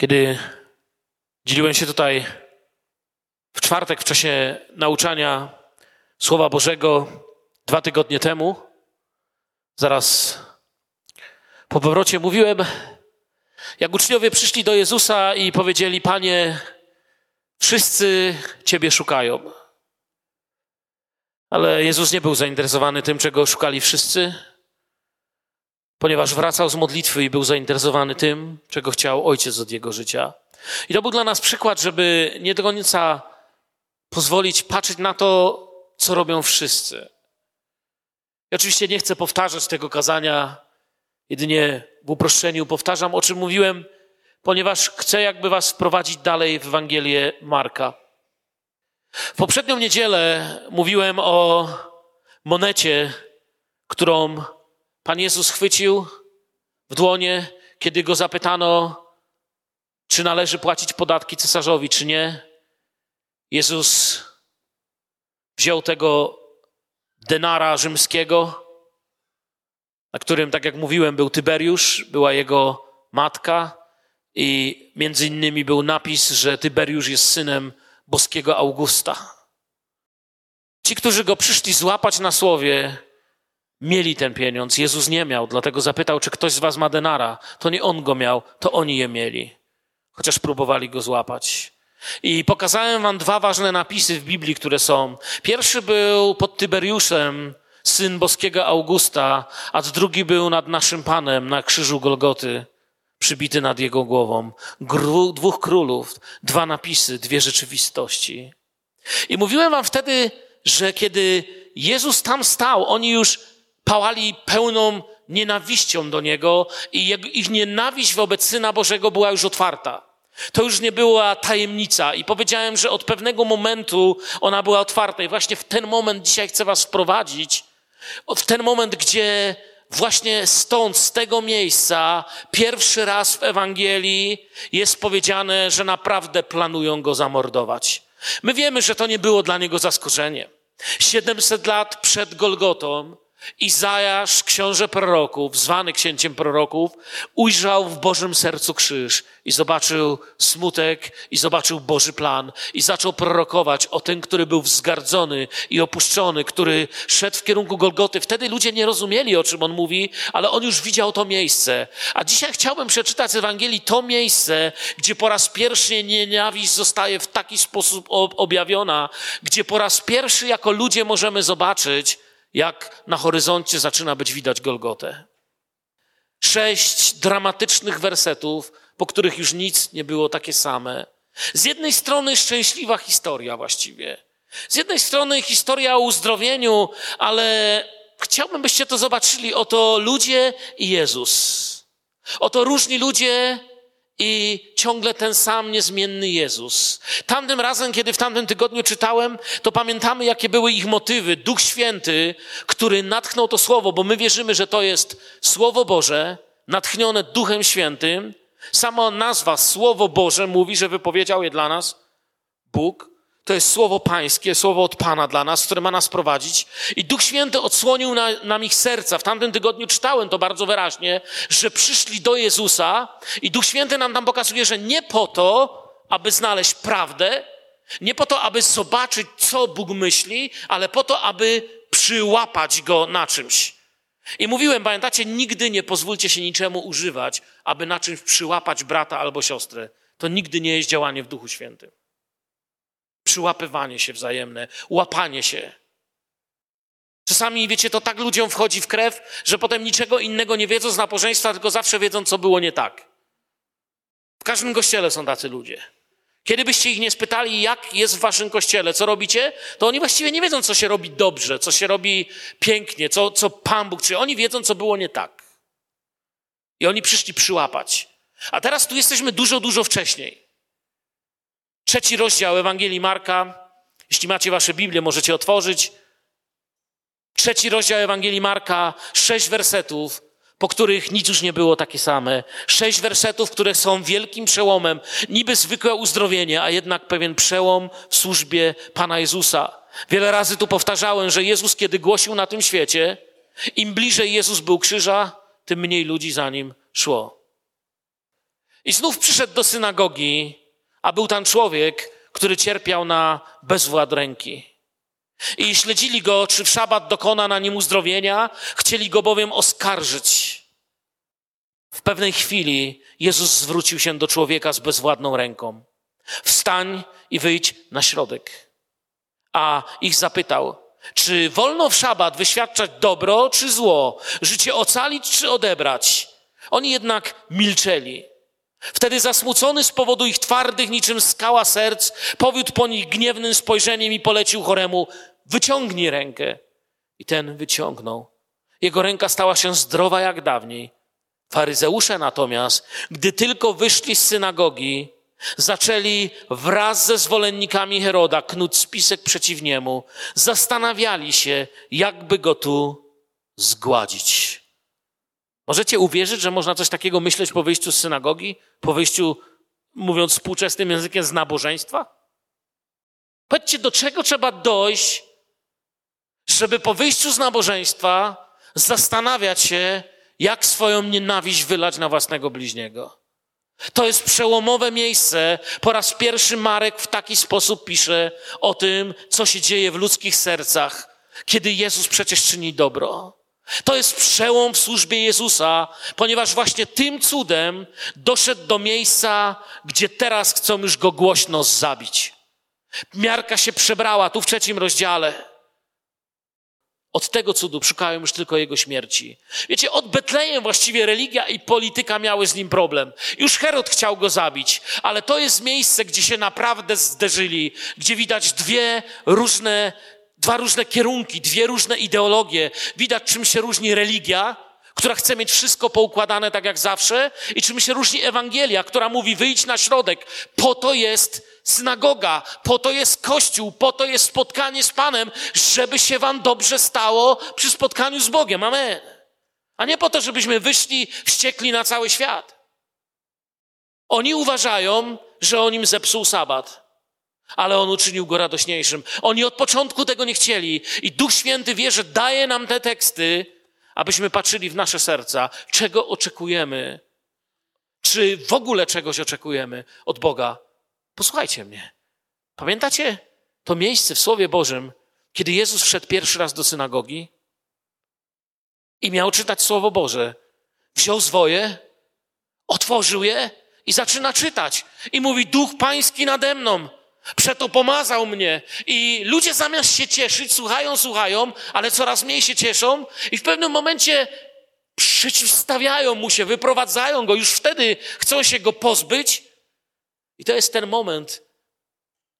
Kiedy dzieliłem się tutaj w czwartek w czasie nauczania Słowa Bożego dwa tygodnie temu, zaraz po powrocie mówiłem, jak uczniowie przyszli do Jezusa i powiedzieli: Panie, wszyscy Ciebie szukają. Ale Jezus nie był zainteresowany tym, czego szukali wszyscy, ponieważ wracał z modlitwy i był zainteresowany tym, czego chciał Ojciec od jego życia. I to był dla nas przykład, żeby nie do końca pozwolić patrzeć na to, co robią wszyscy. I oczywiście nie chcę powtarzać tego kazania, jedynie w uproszczeniu powtarzam, o czym mówiłem, ponieważ chcę jakby was wprowadzić dalej w Ewangelię Marka. W poprzednią niedzielę mówiłem o monecie, którą Pan Jezus chwycił w dłonie, kiedy go zapytano, czy należy płacić podatki cesarzowi, czy nie. Jezus wziął tego denara rzymskiego, na którym, tak jak mówiłem, był Tyberiusz, była jego matka i między innymi był napis, że Tyberiusz jest synem boskiego Augusta. Ci, którzy go przyszli złapać na słowie, mieli ten pieniądz. Jezus nie miał, dlatego zapytał, czy ktoś z was ma denara. To nie on go miał, to oni je mieli. Chociaż próbowali go złapać. I pokazałem wam dwa ważne napisy w Biblii, które są. Pierwszy był pod Tyberiuszem, syn boskiego Augusta, a drugi był nad naszym Panem na krzyżu Golgoty, przybity nad jego głową. Gru, dwóch królów, dwa napisy, dwie rzeczywistości. I mówiłem wam wtedy, że kiedy Jezus tam stał, oni już pałali pełną nienawiścią do Niego i ich nienawiść wobec Syna Bożego była już otwarta. To już nie była tajemnica i powiedziałem, że od pewnego momentu ona była otwarta i właśnie w ten moment dzisiaj chcę was wprowadzić, w ten moment, gdzie właśnie stąd, z tego miejsca, pierwszy raz w Ewangelii jest powiedziane, że naprawdę planują go zamordować. My wiemy, że to nie było dla niego zaskoczenie. 700 lat przed Golgotą Izajasz, książę proroków, zwany księciem proroków, ujrzał w Bożym sercu krzyż i zobaczył smutek i zobaczył Boży plan i zaczął prorokować o tym, który był wzgardzony i opuszczony, który szedł w kierunku Golgoty. Wtedy ludzie nie rozumieli, o czym on mówi, ale on już widział to miejsce. A dzisiaj chciałbym przeczytać z Ewangelii to miejsce, gdzie po raz pierwszy nienawiść zostaje w taki sposób objawiona, gdzie po raz pierwszy jako ludzie możemy zobaczyć, jak na horyzoncie zaczyna być widać Golgotę. Sześć dramatycznych wersetów, po których już nic nie było takie same. Z jednej strony szczęśliwa historia właściwie. Z jednej strony historia o uzdrowieniu, ale chciałbym, byście to zobaczyli. Oto ludzie i Jezus. Oto różni ludzie i ciągle ten sam niezmienny Jezus. Tamtym razem, kiedy w tamtym tygodniu czytałem, to pamiętamy, jakie były ich motywy. Duch Święty, który natchnął to słowo, bo my wierzymy, że to jest Słowo Boże, natchnione Duchem Świętym. Sama nazwa Słowo Boże mówi, że wypowiedział je dla nas Bóg. To jest słowo pańskie, słowo od Pana dla nas, które ma nas prowadzić. I Duch Święty odsłonił na, nam ich serca. W tamtym tygodniu czytałem to bardzo wyraźnie, że przyszli do Jezusa i Duch Święty nam tam pokazuje, że nie po to, aby znaleźć prawdę, nie po to, aby zobaczyć, co Bóg myśli, ale po to, aby przyłapać Go na czymś. I mówiłem, pamiętacie, nigdy nie pozwólcie się niczemu używać, aby na czymś przyłapać brata albo siostrę. To nigdy nie jest działanie w Duchu Świętym przyłapywanie się wzajemne, łapanie się. Czasami, wiecie, to tak ludziom wchodzi w krew, że potem niczego innego nie wiedzą z nabożeństwa, tylko zawsze wiedzą, co było nie tak. W każdym kościele są tacy ludzie. Kiedy byście ich nie spytali, jak jest w waszym kościele, co robicie, to oni właściwie nie wiedzą, co się robi dobrze, co się robi pięknie, co, co Pan Bóg czy Oni wiedzą, co było nie tak. I oni przyszli przyłapać. A teraz tu jesteśmy dużo, dużo wcześniej. Trzeci rozdział Ewangelii Marka. Jeśli macie wasze Biblię, możecie otworzyć. Trzeci rozdział Ewangelii Marka, sześć wersetów, po których nic już nie było takie same. Sześć wersetów, które są wielkim przełomem. Niby zwykłe uzdrowienie, a jednak pewien przełom w służbie Pana Jezusa. Wiele razy tu powtarzałem, że Jezus, kiedy głosił na tym świecie, im bliżej Jezus był krzyża, tym mniej ludzi za nim szło. I znów przyszedł do synagogi, a był tam człowiek, który cierpiał na bezwład ręki. I śledzili go, czy w szabat dokona na nim uzdrowienia, chcieli go bowiem oskarżyć. W pewnej chwili Jezus zwrócił się do człowieka z bezwładną ręką. Wstań i wyjdź na środek. A ich zapytał, czy wolno w szabat wyświadczać dobro czy zło, życie ocalić czy odebrać? Oni jednak milczeli. Wtedy zasmucony z powodu ich twardych niczym skała serc, powiódł po nich gniewnym spojrzeniem i polecił choremu, wyciągnij rękę. I ten wyciągnął. Jego ręka stała się zdrowa jak dawniej. Faryzeusze natomiast, gdy tylko wyszli z synagogi, zaczęli wraz ze zwolennikami Heroda knuć spisek przeciw niemu. Zastanawiali się, jakby go tu zgładzić. Możecie uwierzyć, że można coś takiego myśleć po wyjściu z synagogi, po wyjściu, mówiąc współczesnym językiem, z nabożeństwa? Powiedzcie, do czego trzeba dojść, żeby po wyjściu z nabożeństwa zastanawiać się, jak swoją nienawiść wylać na własnego bliźniego. To jest przełomowe miejsce. Po raz pierwszy Marek w taki sposób pisze o tym, co się dzieje w ludzkich sercach, kiedy Jezus przecież czyni dobro. To jest przełom w służbie Jezusa, ponieważ właśnie tym cudem doszedł do miejsca, gdzie teraz chcą już go głośno zabić. Miarka się przebrała tu w trzecim rozdziale. Od tego cudu szukają już tylko jego śmierci. Wiecie, od Betlejem właściwie religia i polityka miały z nim problem. Już Herod chciał go zabić, ale to jest miejsce, gdzie się naprawdę zderzyli, gdzie widać dwie różne, dwa różne kierunki, dwie różne ideologie. Widać, czym się różni religia, która chce mieć wszystko poukładane tak jak zawsze, i czym się różni Ewangelia, która mówi wyjdź na środek. Po to jest synagoga, po to jest kościół, po to jest spotkanie z Panem, żeby się wam dobrze stało przy spotkaniu z Bogiem. Amen. A nie po to, żebyśmy wyszli wściekli na cały świat. Oni uważają, że on im zepsuł sabat, ale on uczynił go radośniejszym. Oni od początku tego nie chcieli i Duch Święty wie, że daje nam te teksty, abyśmy patrzyli w nasze serca, czego oczekujemy, czy w ogóle czegoś oczekujemy od Boga Posłuchajcie mnie. Pamiętacie to miejsce w Słowie Bożym, kiedy Jezus wszedł pierwszy raz do synagogi i miał czytać Słowo Boże? Wziął zwoje, otworzył je i zaczyna czytać. I mówi: Duch Pański nade mną. Przeto pomazał mnie. I ludzie zamiast się cieszyć, słuchają, słuchają, ale coraz mniej się cieszą, i w pewnym momencie przeciwstawiają mu się, wyprowadzają go. Już wtedy chcą się go pozbyć, i to jest ten moment,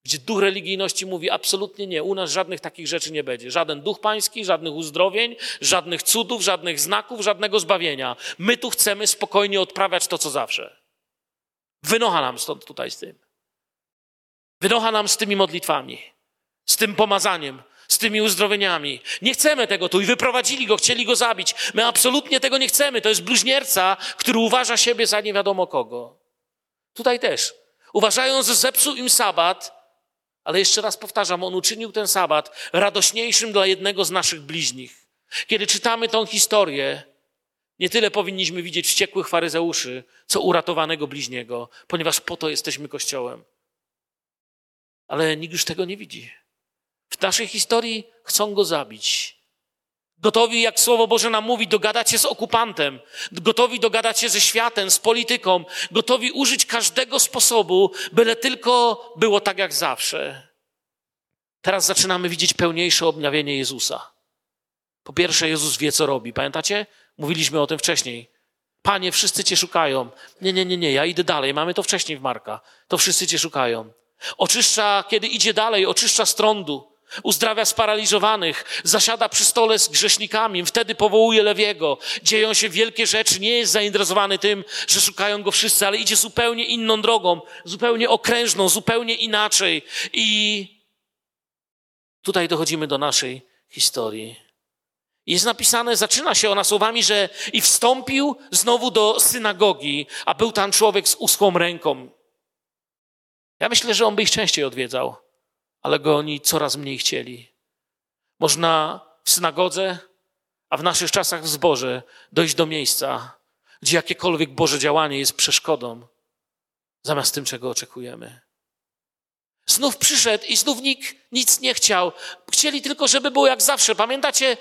gdzie duch religijności mówi absolutnie nie, u nas żadnych takich rzeczy nie będzie. Żaden duch pański, żadnych uzdrowień, żadnych cudów, żadnych znaków, żadnego zbawienia. My tu chcemy spokojnie odprawiać to, co zawsze. Wynocha nam stąd tutaj z tym. Wynocha nam z tymi modlitwami, z tym pomazaniem, z tymi uzdrowieniami. Nie chcemy tego tu i wyprowadzili go, chcieli go zabić. My absolutnie tego nie chcemy. To jest bluźnierca, który uważa siebie za nie wiadomo kogo. Tutaj też. Uważają, że zepsuł im sabat, ale jeszcze raz powtarzam, on uczynił ten sabat radośniejszym dla jednego z naszych bliźnich. Kiedy czytamy tą historię, nie tyle powinniśmy widzieć wściekłych faryzeuszy, co uratowanego bliźniego, ponieważ po to jesteśmy Kościołem. Ale nikt już tego nie widzi. W naszej historii chcą go zabić. Gotowi, jak Słowo Boże nam mówi, dogadać się z okupantem, gotowi dogadać się ze światem, z polityką, gotowi użyć każdego sposobu, byle tylko było tak jak zawsze. Teraz zaczynamy widzieć pełniejsze objawienie Jezusa. Po pierwsze, Jezus wie, co robi. Pamiętacie? Mówiliśmy o tym wcześniej. Panie, wszyscy Cię szukają. Nie, nie, nie, nie, ja idę dalej. Mamy to wcześniej w Marka. To wszyscy Cię szukają. Oczyszcza, kiedy idzie dalej, oczyszcza strądu. Uzdrawia sparaliżowanych, zasiada przy stole z grzesznikami, wtedy powołuje Lewiego. Dzieją się wielkie rzeczy, nie jest zainteresowany tym, że szukają go wszyscy, ale idzie zupełnie inną drogą, zupełnie okrężną, zupełnie inaczej. I tutaj dochodzimy do naszej historii. Jest napisane, zaczyna się ona słowami, że i wstąpił znowu do synagogi, a był tam człowiek z uschłą ręką. Ja myślę, że on by ich częściej odwiedzał ale go oni coraz mniej chcieli. Można w synagodze, a w naszych czasach w zborze dojść do miejsca, gdzie jakiekolwiek Boże działanie jest przeszkodą. zamiast tym, czego oczekujemy. Znów przyszedł i znów nikt nic nie chciał. Chcieli tylko, żeby było jak zawsze. Pamiętacie,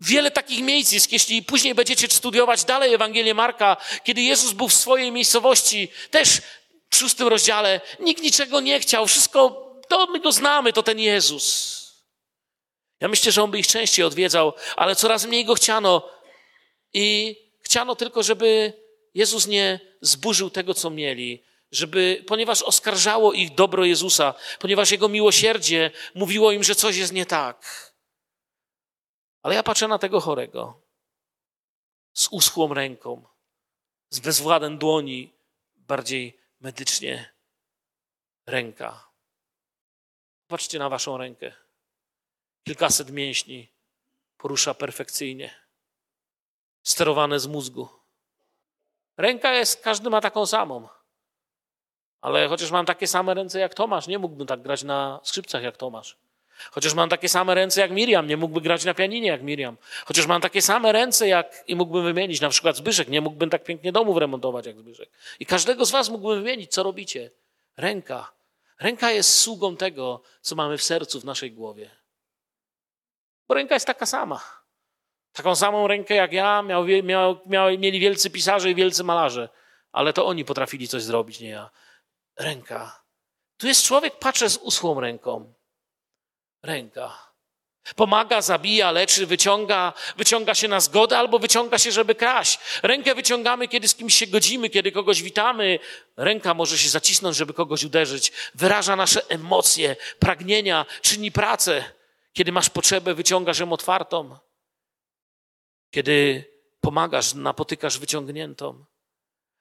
wiele takich miejsc jest, jeśli później będziecie studiować dalej Ewangelię Marka, kiedy Jezus był w swojej miejscowości, też w szóstym rozdziale, nikt niczego nie chciał, wszystko, to my go znamy, to ten Jezus. Ja myślę, że on by ich częściej odwiedzał, ale coraz mniej go chciano i chciano tylko, żeby Jezus nie zburzył tego, co mieli, żeby, ponieważ oskarżało ich dobro Jezusa, ponieważ Jego miłosierdzie mówiło im, że coś jest nie tak. Ale ja patrzę na tego chorego z uschłą ręką, z bezwładem dłoni, bardziej medycznie ręka. Patrzcie na waszą rękę. Kilkaset mięśni porusza perfekcyjnie, sterowane z mózgu. Ręka jest, każdy ma taką samą. Ale chociaż mam takie same ręce jak Tomasz, nie mógłbym tak grać na skrzypcach jak Tomasz. Chociaż mam takie same ręce jak Miriam, nie mógłbym grać na pianinie jak Miriam. Chociaż mam takie same ręce jak i mógłbym wymienić na przykład Zbyszek, nie mógłbym tak pięknie domów remontować jak Zbyszek. I każdego z was mógłbym wymienić, co robicie. Ręka. Ręka jest sługą tego, co mamy w sercu, w naszej głowie. Bo ręka jest taka sama. Taką samą rękę jak ja miał, miał, miał, mieli wielcy pisarze i wielcy malarze. Ale to oni potrafili coś zrobić, nie ja ręka. Tu jest człowiek, patrzę z uschłą ręką. Ręka. Pomaga, zabija, leczy, wyciąga, wyciąga się na zgodę albo wyciąga się, żeby kraść. Rękę wyciągamy, kiedy z kimś się godzimy, kiedy kogoś witamy. Ręka może się zacisnąć, żeby kogoś uderzyć. Wyraża nasze emocje, pragnienia, czyni pracę. Kiedy masz potrzebę, wyciągasz ją otwartą. Kiedy pomagasz, napotykasz wyciągniętą.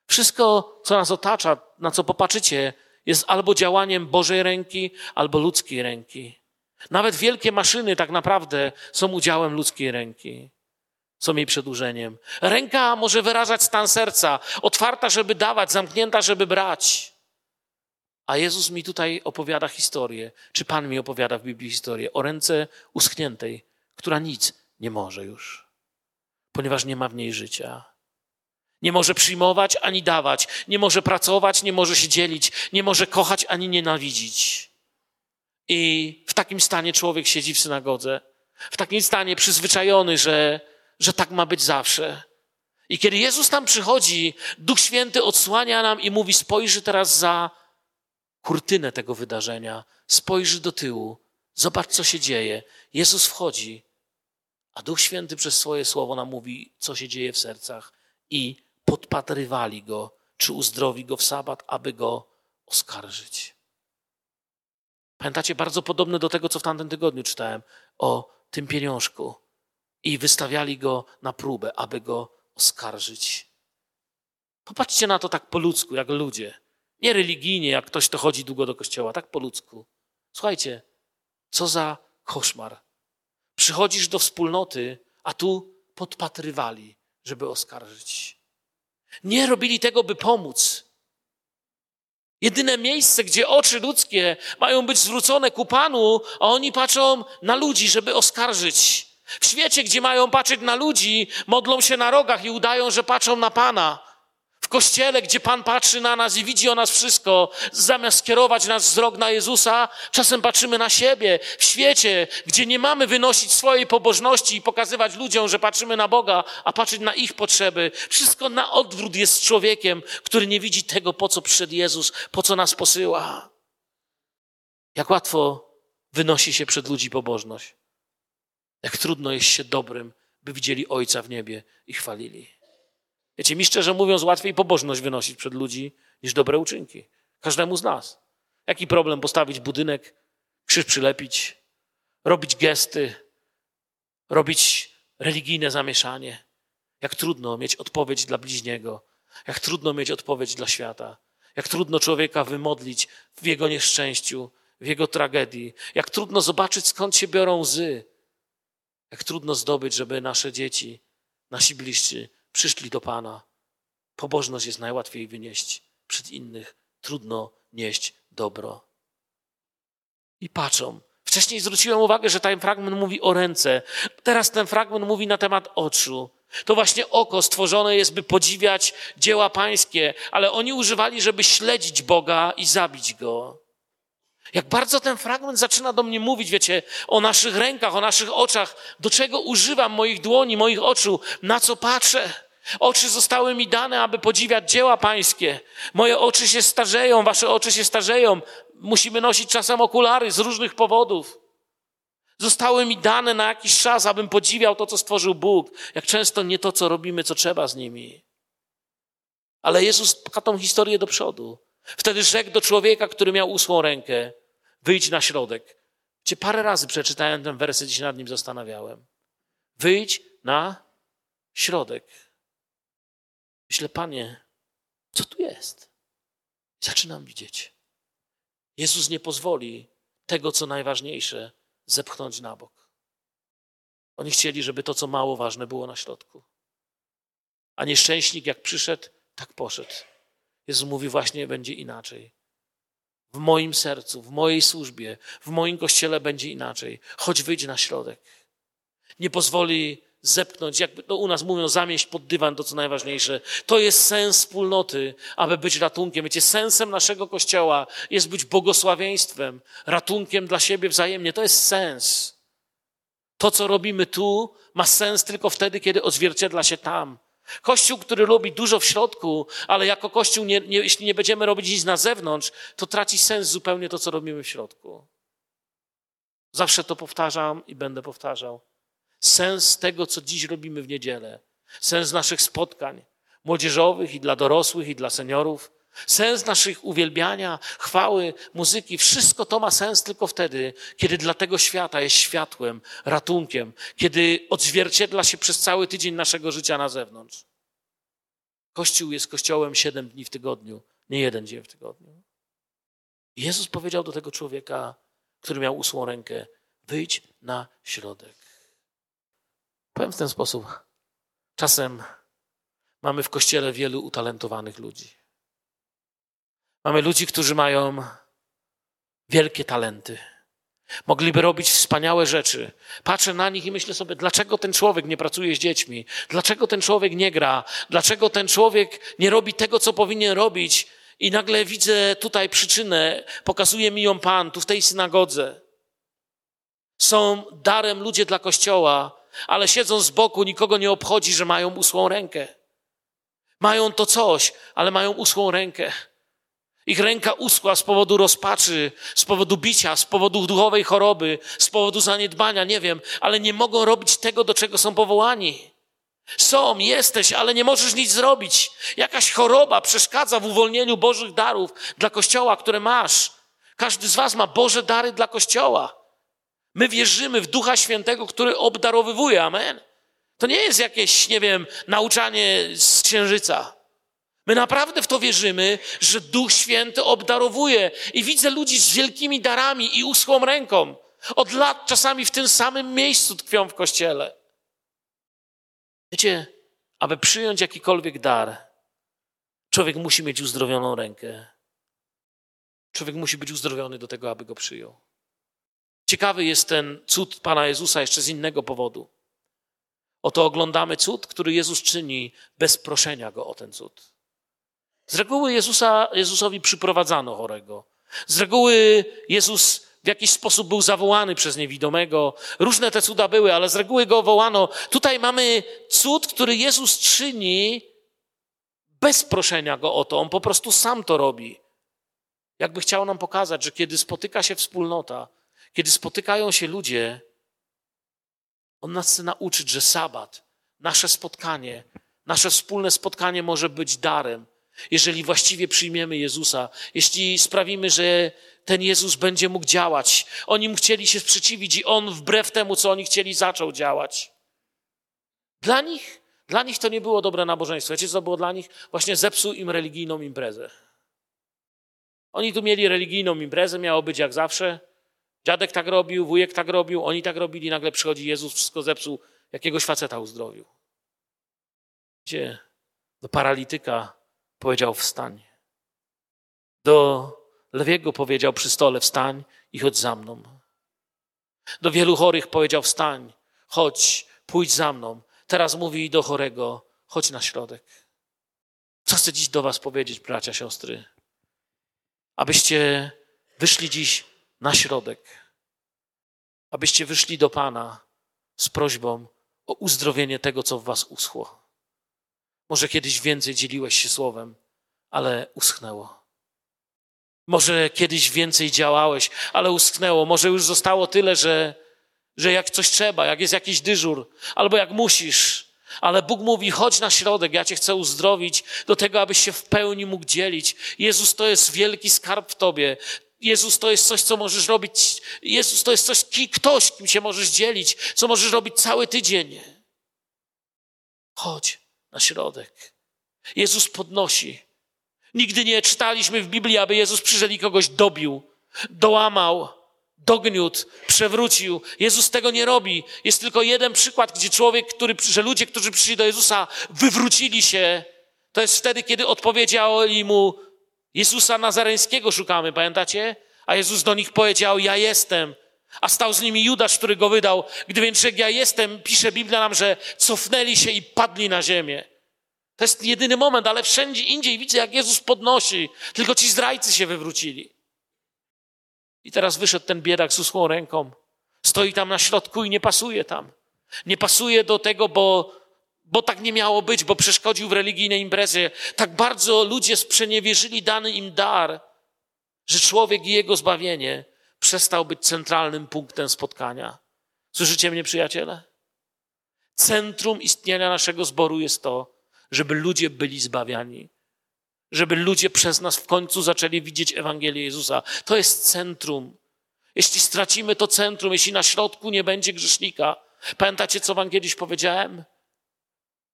Wszystko, co nas otacza, na co popatrzycie, jest albo działaniem Bożej ręki, albo ludzkiej ręki. Nawet wielkie maszyny tak naprawdę są udziałem ludzkiej ręki. Są jej przedłużeniem. Ręka może wyrażać stan serca, otwarta, żeby dawać, zamknięta, żeby brać. A Jezus mi tutaj opowiada historię, czy Pan mi opowiada w Biblii historię o ręce uschniętej, która nic nie może już, ponieważ nie ma w niej życia. Nie może przyjmować ani dawać, nie może pracować, nie może się dzielić, nie może kochać ani nienawidzić. I w takim stanie człowiek siedzi w synagodze, w takim stanie przyzwyczajony, że, że tak ma być zawsze. I kiedy Jezus tam przychodzi, Duch Święty odsłania nam i mówi: spojrzy teraz za kurtynę tego wydarzenia, spojrzy do tyłu, zobacz, co się dzieje. Jezus wchodzi, a Duch Święty przez swoje słowo nam mówi, co się dzieje w sercach i podpatrywali go, czy uzdrowi go w sabat, aby go oskarżyć. Pamiętacie, bardzo podobne do tego, co w tamtym tygodniu czytałem o tym pieniążku. I wystawiali go na próbę, aby go oskarżyć. Popatrzcie na to tak po ludzku, jak ludzie. Nie religijnie, jak ktoś, to chodzi długo do kościoła, tak po ludzku. Słuchajcie, co za koszmar. Przychodzisz do wspólnoty, a tu podpatrywali, żeby oskarżyć. Nie robili tego, by pomóc. Jedyne miejsce, gdzie oczy ludzkie mają być zwrócone ku Panu, a oni patrzą na ludzi, żeby oskarżyć. W świecie, gdzie mają patrzeć na ludzi, modlą się na rogach i udają, że patrzą na Pana. W kościele, gdzie Pan patrzy na nas i widzi o nas wszystko, zamiast skierować nasz wzrok na Jezusa, czasem patrzymy na siebie. W świecie, gdzie nie mamy wynosić swojej pobożności i pokazywać ludziom, że patrzymy na Boga, a patrzeć na ich potrzeby. Wszystko na odwrót jest z człowiekiem, który nie widzi tego, po co przyszedł Jezus, po co nas posyła. Jak łatwo wynosi się przed ludzi pobożność. Jak trudno jest się dobrym, by widzieli Ojca w niebie i chwalili. Wiecie, mi szczerze mówiąc, łatwiej pobożność wynosić przed ludzi niż dobre uczynki. Każdemu z nas. Jaki problem postawić budynek, krzyż przylepić, robić gesty, robić religijne zamieszanie. Jak trudno mieć odpowiedź dla bliźniego, jak trudno mieć odpowiedź dla świata, jak trudno człowieka wymodlić w jego nieszczęściu, w jego tragedii, jak trudno zobaczyć skąd się biorą łzy, jak trudno zdobyć, żeby nasze dzieci, nasi bliscy przyszli do Pana. Pobożność jest najłatwiej wynieść przed innych, trudno nieść dobro. I patrzą. Wcześniej zwróciłem uwagę, że ten fragment mówi o ręce. Teraz ten fragment mówi na temat oczu. To właśnie oko stworzone jest, by podziwiać dzieła pańskie, ale oni używali, żeby śledzić Boga i zabić go. Jak bardzo ten fragment zaczyna do mnie mówić, wiecie, o naszych rękach, o naszych oczach, do czego używam moich dłoni, moich oczu, na co patrzę. Oczy zostały mi dane, aby podziwiać dzieła pańskie. Moje oczy się starzeją, wasze oczy się starzeją. Musimy nosić czasem okulary z różnych powodów. Zostały mi dane na jakiś czas, abym podziwiał to, co stworzył Bóg. Jak często nie to, co robimy, co trzeba z nimi. Ale Jezus pcha tą historię do przodu. Wtedy rzekł do człowieka, który miał usłą rękę, wyjdź na środek. Cię parę razy przeczytałem ten werset i się nad nim zastanawiałem. Wyjdź na środek. Myślę, Panie, co tu jest? Zaczynam widzieć. Jezus nie pozwoli tego, co najważniejsze, zepchnąć na bok. Oni chcieli, żeby to, co mało ważne, było na środku. A nieszczęśnik, jak przyszedł, tak poszedł. Jezus mówi, właśnie będzie inaczej. W moim sercu, w mojej służbie, w moim kościele będzie inaczej. Choć wyjdź na środek. Nie pozwoli zepchnąć, jakby to u nas mówią, zamieść pod dywan to, co najważniejsze. To jest sens wspólnoty, aby być ratunkiem. Wiecie, sensem naszego Kościoła jest być błogosławieństwem, ratunkiem dla siebie wzajemnie. To jest sens. To, co robimy tu, ma sens tylko wtedy, kiedy odzwierciedla się tam. Kościół, który robi dużo w środku, ale jako Kościół, nie, nie, jeśli nie będziemy robić nic na zewnątrz, to traci sens zupełnie to, co robimy w środku. Zawsze to powtarzam i będę powtarzał sens tego, co dziś robimy w niedzielę, sens naszych spotkań młodzieżowych i dla dorosłych, i dla seniorów, sens naszych uwielbiania, chwały, muzyki, wszystko to ma sens tylko wtedy, kiedy dla tego świata jest światłem, ratunkiem, kiedy odzwierciedla się przez cały tydzień naszego życia na zewnątrz. Kościół jest kościołem siedem dni w tygodniu, nie jeden dzień w tygodniu. Jezus powiedział do tego człowieka, który miał usłą rękę: wyjdź na środek. Powiem w ten sposób. Czasem mamy w kościele wielu utalentowanych ludzi. Mamy ludzi, którzy mają wielkie talenty. Mogliby robić wspaniałe rzeczy. Patrzę na nich i myślę sobie, dlaczego ten człowiek nie pracuje z dziećmi? Dlaczego ten człowiek nie gra? Dlaczego ten człowiek nie robi tego, co powinien robić? I nagle widzę tutaj przyczynę, pokazuje mi ją Pan, tu w tej synagodze. Są darem ludzie dla Kościoła, ale siedzą z boku, nikogo nie obchodzi, że mają usłą rękę. Mają to coś, ale mają usłą rękę. Ich ręka uschła z powodu rozpaczy, z powodu bicia, z powodu duchowej choroby, z powodu zaniedbania, nie wiem, ale nie mogą robić tego, do czego są powołani. Są, jesteś, ale nie możesz nic zrobić. Jakaś choroba przeszkadza w uwolnieniu Bożych darów dla Kościoła, które masz. Każdy z Was ma Boże dary dla Kościoła. My wierzymy w Ducha Świętego, który obdarowywuje. Amen. To nie jest jakieś, nie wiem, nauczanie z księżyca. My naprawdę w to wierzymy, że Duch Święty obdarowuje. I widzę ludzi z wielkimi darami i uschłą ręką. Od lat czasami w tym samym miejscu tkwią w kościele. Wiecie, aby przyjąć jakikolwiek dar, człowiek musi mieć uzdrowioną rękę. Człowiek musi być uzdrowiony do tego, aby go przyjął. Ciekawy jest ten cud Pana Jezusa jeszcze z innego powodu. Oto oglądamy cud, który Jezus czyni bez proszenia go o ten cud. Z reguły Jezusa, Jezusowi przyprowadzano chorego. Z reguły Jezus w jakiś sposób był zawołany przez niewidomego. Różne te cuda były, ale z reguły go wołano. Tutaj mamy cud, który Jezus czyni bez proszenia go o to. On po prostu sam to robi. Jakby chciał nam pokazać, że kiedy spotyka się wspólnota, kiedy spotykają się ludzie, on nas chce nauczyć, że sabat, nasze spotkanie, nasze wspólne spotkanie może być darem, jeżeli właściwie przyjmiemy Jezusa, jeśli sprawimy, że ten Jezus będzie mógł działać. Oni mu chcieli się sprzeciwić i on wbrew temu, co oni chcieli, zaczął działać. Dla nich, dla nich to nie było dobre nabożeństwo. Wiecie, co było dla nich? Właśnie zepsuł im religijną imprezę. Oni tu mieli religijną imprezę, miało być jak zawsze. Dziadek tak robił, wujek tak robił, oni tak robili, nagle przychodzi Jezus, wszystko zepsuł, jakiegoś faceta uzdrowił. Gdzie? Do paralityka powiedział wstań. Do lewiego powiedział przy stole wstań i chodź za mną. Do wielu chorych powiedział wstań, chodź, pójdź za mną. Teraz mówi do chorego: chodź na środek. Co chcę dziś do Was powiedzieć, bracia, siostry? Abyście wyszli dziś na środek, abyście wyszli do Pana z prośbą o uzdrowienie tego, co w Was uschło. Może kiedyś więcej dzieliłeś się słowem, ale uschnęło. Może kiedyś więcej działałeś, ale uschnęło. Może już zostało tyle, że, że jak coś trzeba, jak jest jakiś dyżur, albo jak musisz, ale Bóg mówi: chodź na środek, ja Cię chcę uzdrowić, do tego, abyś się w pełni mógł dzielić. Jezus to jest wielki skarb w Tobie. Jezus to jest coś, co możesz robić. Jezus to jest coś, ktoś, kim się możesz dzielić, co możesz robić cały tydzień. Chodź na środek. Jezus podnosi. Nigdy nie czytaliśmy w Biblii, aby Jezus przyszedł i kogoś dobił, dołamał, dogniótł, przewrócił. Jezus tego nie robi. Jest tylko jeden przykład, gdzie człowiek, który, że ludzie, którzy przyszli do Jezusa, wywrócili się. To jest wtedy, kiedy odpowiedzieli mu, Jezusa Nazareńskiego szukamy, pamiętacie? A Jezus do nich powiedział, ja jestem. A stał z nimi Judasz, który go wydał. Gdy więc rzekł, ja jestem, pisze Biblia nam, że cofnęli się i padli na ziemię. To jest jedyny moment, ale wszędzie indziej widzę, jak Jezus podnosi. Tylko ci zdrajcy się wywrócili. I teraz wyszedł ten biedak z uschłą ręką. Stoi tam na środku i nie pasuje tam. Nie pasuje do tego, bo, bo tak nie miało być, bo przeszkodził w religijnej imprezie. Tak bardzo ludzie sprzeniewierzyli dany im dar, że człowiek i jego zbawienie przestał być centralnym punktem spotkania. Słyszycie mnie, przyjaciele? Centrum istnienia naszego zboru jest to, żeby ludzie byli zbawiani. Żeby ludzie przez nas w końcu zaczęli widzieć Ewangelię Jezusa. To jest centrum. Jeśli stracimy to centrum, jeśli na środku nie będzie grzesznika, pamiętacie, co wam kiedyś powiedziałem?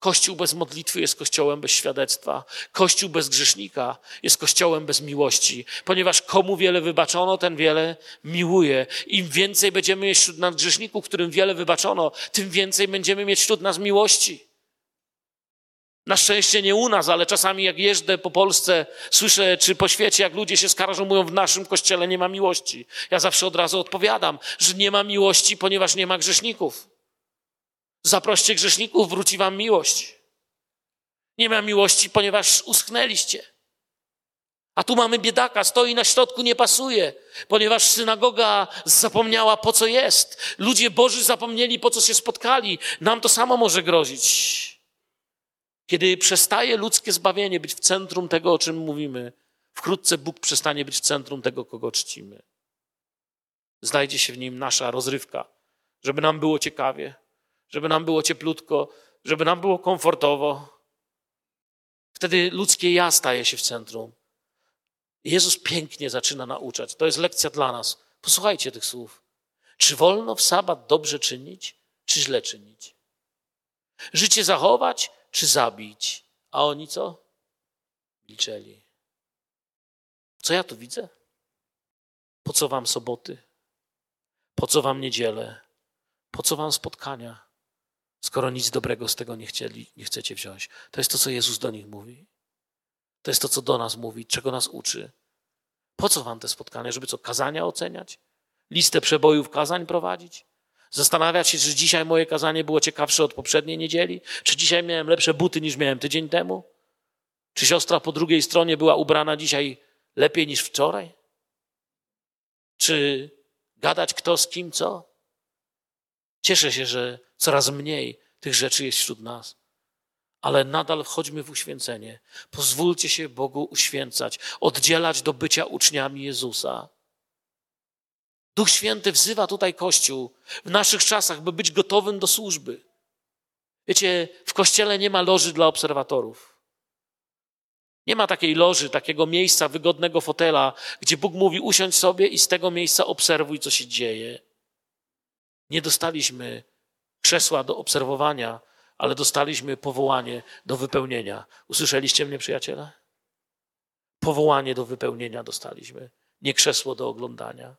Kościół bez modlitwy jest kościołem bez świadectwa. Kościół bez grzesznika jest kościołem bez miłości, ponieważ komu wiele wybaczono, ten wiele miłuje. Im więcej będziemy mieć wśród nas grzeszników, którym wiele wybaczono, tym więcej będziemy mieć wśród nas miłości. Na szczęście nie u nas, ale czasami jak jeżdżę po Polsce, słyszę, czy po świecie, jak ludzie się skarżą, mówią, w naszym kościele nie ma miłości. Ja zawsze od razu odpowiadam, że nie ma miłości, ponieważ nie ma grzeszników. Zaproście grzeszników, wróci wam miłość. Nie ma miłości, ponieważ uschnęliście. A tu mamy biedaka, stoi na środku, nie pasuje, ponieważ synagoga zapomniała, po co jest. Ludzie Boży zapomnieli, po co się spotkali. Nam to samo może grozić. Kiedy przestaje ludzkie zbawienie być w centrum tego, o czym mówimy, wkrótce Bóg przestanie być w centrum tego, kogo czcimy. Znajdzie się w nim nasza rozrywka, żeby nam było ciekawie, żeby nam było cieplutko, żeby nam było komfortowo. Wtedy ludzkie ja staje się w centrum. Jezus pięknie zaczyna nauczać. To jest lekcja dla nas. Posłuchajcie tych słów. Czy wolno w sabat dobrze czynić, czy źle czynić? Życie zachować, czy zabić? A oni co? Milczeli. Co ja tu widzę? Po co wam soboty? Po co wam niedzielę? Po co wam spotkania? Skoro nic dobrego z tego nie, chcieli, nie chcecie wziąć. To jest to, co Jezus do nich mówi. To jest to, co do nas mówi, czego nas uczy. Po co wam te spotkania? Żeby co, kazania oceniać? Listę przebojów kazań prowadzić? Zastanawiać się, czy dzisiaj moje kazanie było ciekawsze od poprzedniej niedzieli? Czy dzisiaj miałem lepsze buty niż miałem tydzień temu? Czy siostra po drugiej stronie była ubrana dzisiaj lepiej niż wczoraj? Czy gadać kto z kim co? Cieszę się, że coraz mniej tych rzeczy jest wśród nas. Ale nadal wchodźmy w uświęcenie. Pozwólcie się Bogu uświęcać, oddzielać do bycia uczniami Jezusa. Duch Święty wzywa tutaj Kościół w naszych czasach, by być gotowym do służby. Wiecie, w Kościele nie ma loży dla obserwatorów. Nie ma takiej loży, takiego miejsca, wygodnego fotela, gdzie Bóg mówi: usiądź sobie i z tego miejsca obserwuj, co się dzieje. Nie dostaliśmy krzesła do obserwowania, ale dostaliśmy powołanie do wypełnienia. Usłyszeliście mnie, przyjaciele? Powołanie do wypełnienia dostaliśmy, nie krzesło do oglądania.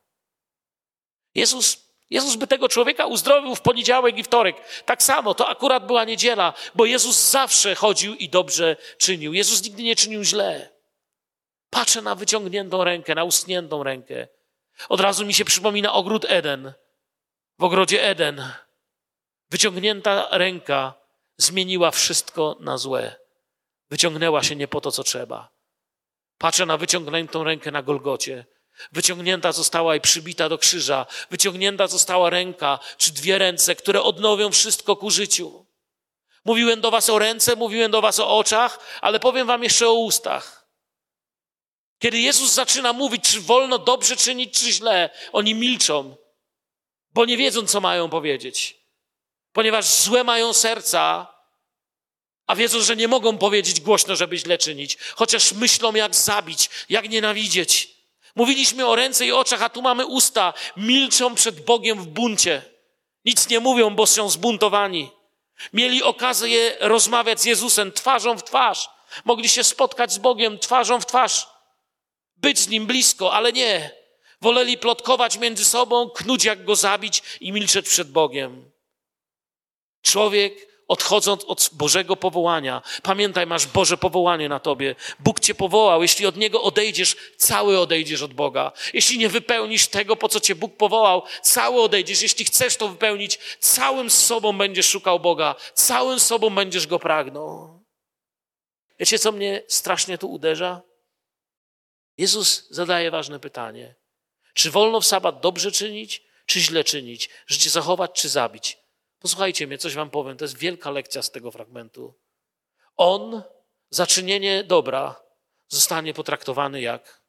Jezus, Jezus by tego człowieka uzdrowił w poniedziałek i wtorek. Tak samo, to akurat była niedziela, bo Jezus zawsze chodził i dobrze czynił. Jezus nigdy nie czynił źle. Patrzę na wyciągniętą rękę, na uschniętą rękę. Od razu mi się przypomina ogród Eden. W ogrodzie Eden wyciągnięta ręka zmieniła wszystko na złe. Wyciągnęła się nie po to, co trzeba. Patrzę na wyciągniętą rękę na Golgocie. Wyciągnięta została i przybita do krzyża. Wyciągnięta została ręka, czy dwie ręce, które odnowią wszystko ku życiu. Mówiłem do was o ręce, mówiłem do was o oczach, ale powiem wam jeszcze o ustach. Kiedy Jezus zaczyna mówić, czy wolno dobrze czynić, czy źle, oni milczą, bo nie wiedzą, co mają powiedzieć. Ponieważ złe mają serca, a wiedzą, że nie mogą powiedzieć głośno, żeby źle czynić, chociaż myślą, jak zabić, jak nienawidzieć. Mówiliśmy o ręce i oczach, a tu mamy usta. Milczą przed Bogiem w buncie. Nic nie mówią, bo są zbuntowani. Mieli okazję rozmawiać z Jezusem twarzą w twarz. Mogli się spotkać z Bogiem twarzą w twarz. Być z Nim blisko, ale nie. Woleli plotkować między sobą, knuć jak go zabić i milczeć przed Bogiem. Człowiek odchodząc od Bożego powołania. Pamiętaj, masz Boże powołanie na tobie. Bóg cię powołał. Jeśli od Niego odejdziesz, cały odejdziesz od Boga. Jeśli nie wypełnisz tego, po co cię Bóg powołał, cały odejdziesz. Jeśli chcesz to wypełnić, całym sobą będziesz szukał Boga. Całym sobą będziesz Go pragnął. Wiecie, co mnie strasznie tu uderza? Jezus zadaje ważne pytanie. Czy wolno w sabat dobrze czynić, czy źle czynić? Życie zachować, czy zabić? Posłuchajcie mnie, coś wam powiem. To jest wielka lekcja z tego fragmentu. On za czynienie dobra zostanie potraktowany jak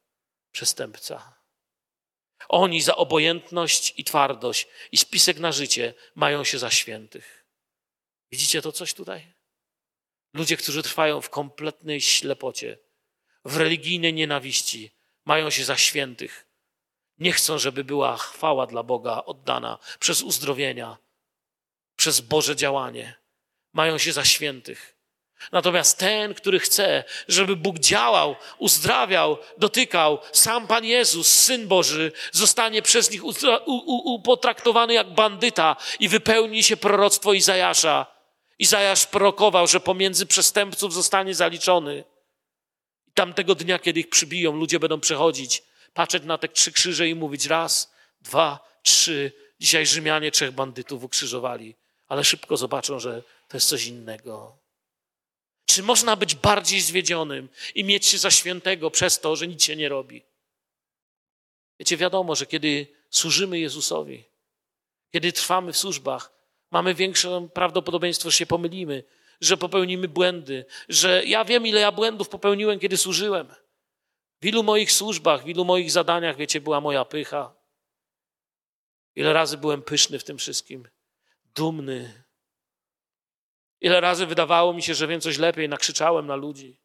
przestępca. Oni za obojętność i twardość i spisek na życie mają się za świętych. Widzicie to coś tutaj? Ludzie, którzy trwają w kompletnej ślepocie, w religijnej nienawiści, mają się za świętych. Nie chcą, żeby była chwała dla Boga oddana przez uzdrowienia, przez Boże działanie. Mają się za świętych. Natomiast ten, który chce, żeby Bóg działał, uzdrawiał, dotykał, sam Pan Jezus, Syn Boży, zostanie przez nich upotraktowany jak bandyta i wypełni się proroctwo Izajasza. Izajasz prorokował, że pomiędzy przestępców zostanie zaliczony. Tamtego dnia, kiedy ich przybiją, ludzie będą przechodzić, patrzeć na te trzy krzyże i mówić raz, dwa, trzy. Dzisiaj Rzymianie trzech bandytów ukrzyżowali ale szybko zobaczą, że to jest coś innego. Czy można być bardziej zwiedzionym i mieć się za świętego przez to, że nic się nie robi? Wiecie, wiadomo, że kiedy służymy Jezusowi, kiedy trwamy w służbach, mamy większe prawdopodobieństwo, że się pomylimy, że popełnimy błędy, że ja wiem, ile ja błędów popełniłem, kiedy służyłem. W ilu moich służbach, w ilu moich zadaniach, wiecie, była moja pycha. Ile razy byłem pyszny w tym wszystkim dumny. Ile razy wydawało mi się, że wiem coś lepiej, nakrzyczałem na ludzi.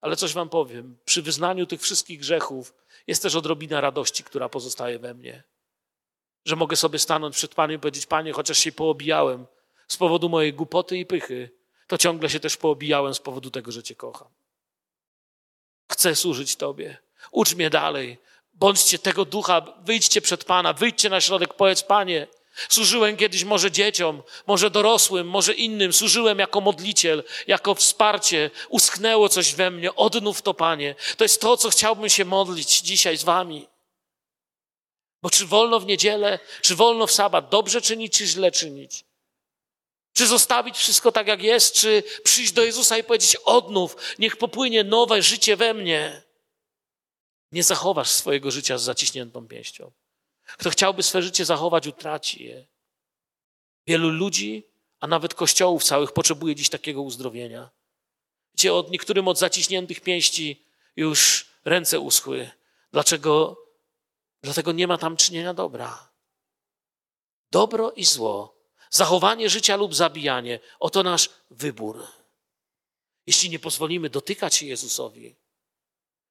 Ale coś wam powiem, przy wyznaniu tych wszystkich grzechów jest też odrobina radości, która pozostaje we mnie. Że mogę sobie stanąć przed Panem i powiedzieć, Panie, chociaż się poobijałem z powodu mojej głupoty i pychy, to ciągle się też poobijałem z powodu tego, że Cię kocham. Chcę służyć Tobie. Ucz mnie dalej. Bądźcie tego ducha, wyjdźcie przed Pana, wyjdźcie na środek, powiedz, Panie, Służyłem kiedyś może dzieciom, może dorosłym, może innym. Służyłem jako modliciel, jako wsparcie. Usknęło coś we mnie. Odnów to, Panie. To jest to, co chciałbym się modlić dzisiaj z Wami. Bo czy wolno w niedzielę, czy wolno w sabat dobrze czynić, czy źle czynić? Czy zostawić wszystko tak, jak jest, czy przyjść do Jezusa i powiedzieć: Odnów, niech popłynie nowe życie we mnie? Nie zachowasz swojego życia z zaciśniętą pięścią. Kto chciałby swe życie zachować, utraci je. Wielu ludzi, a nawet kościołów całych potrzebuje dziś takiego uzdrowienia. Wiecie, od niektórym od zaciśniętych pięści już ręce uschły. Dlaczego? Dlatego nie ma tam czynienia dobra. Dobro i zło, zachowanie życia lub zabijanie oto nasz wybór. Jeśli nie pozwolimy dotykać się Jezusowi,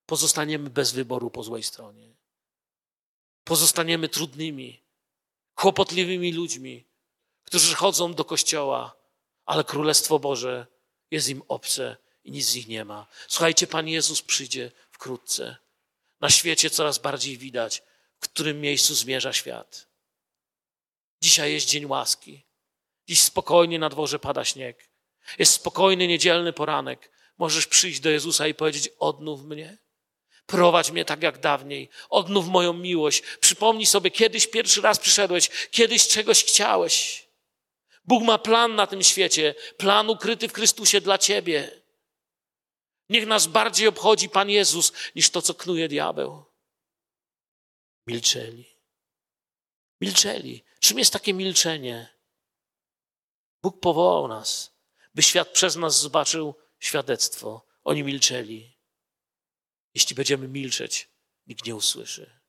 pozostaniemy bez wyboru po złej stronie pozostaniemy trudnymi, kłopotliwymi ludźmi, którzy chodzą do kościoła, ale Królestwo Boże jest im obce i nic z nich nie ma. Słuchajcie, Pan Jezus przyjdzie wkrótce. Na świecie coraz bardziej widać, w którym miejscu zmierza świat. Dzisiaj jest dzień łaski. Dziś spokojnie na dworze pada śnieg. Jest spokojny niedzielny poranek. Możesz przyjść do Jezusa i powiedzieć: Odnów mnie. Prowadź mnie tak jak dawniej. Odnów moją miłość. Przypomnij sobie, kiedyś pierwszy raz przyszedłeś, kiedyś czegoś chciałeś. Bóg ma plan na tym świecie, plan ukryty w Chrystusie dla ciebie. Niech nas bardziej obchodzi Pan Jezus niż to, co knuje diabeł. Milczeli. Milczeli. Czym jest takie milczenie? Bóg powołał nas, by świat przez nas zobaczył świadectwo. Oni milczeli. Jeśli będziemy milczeć, nikt nie usłyszy.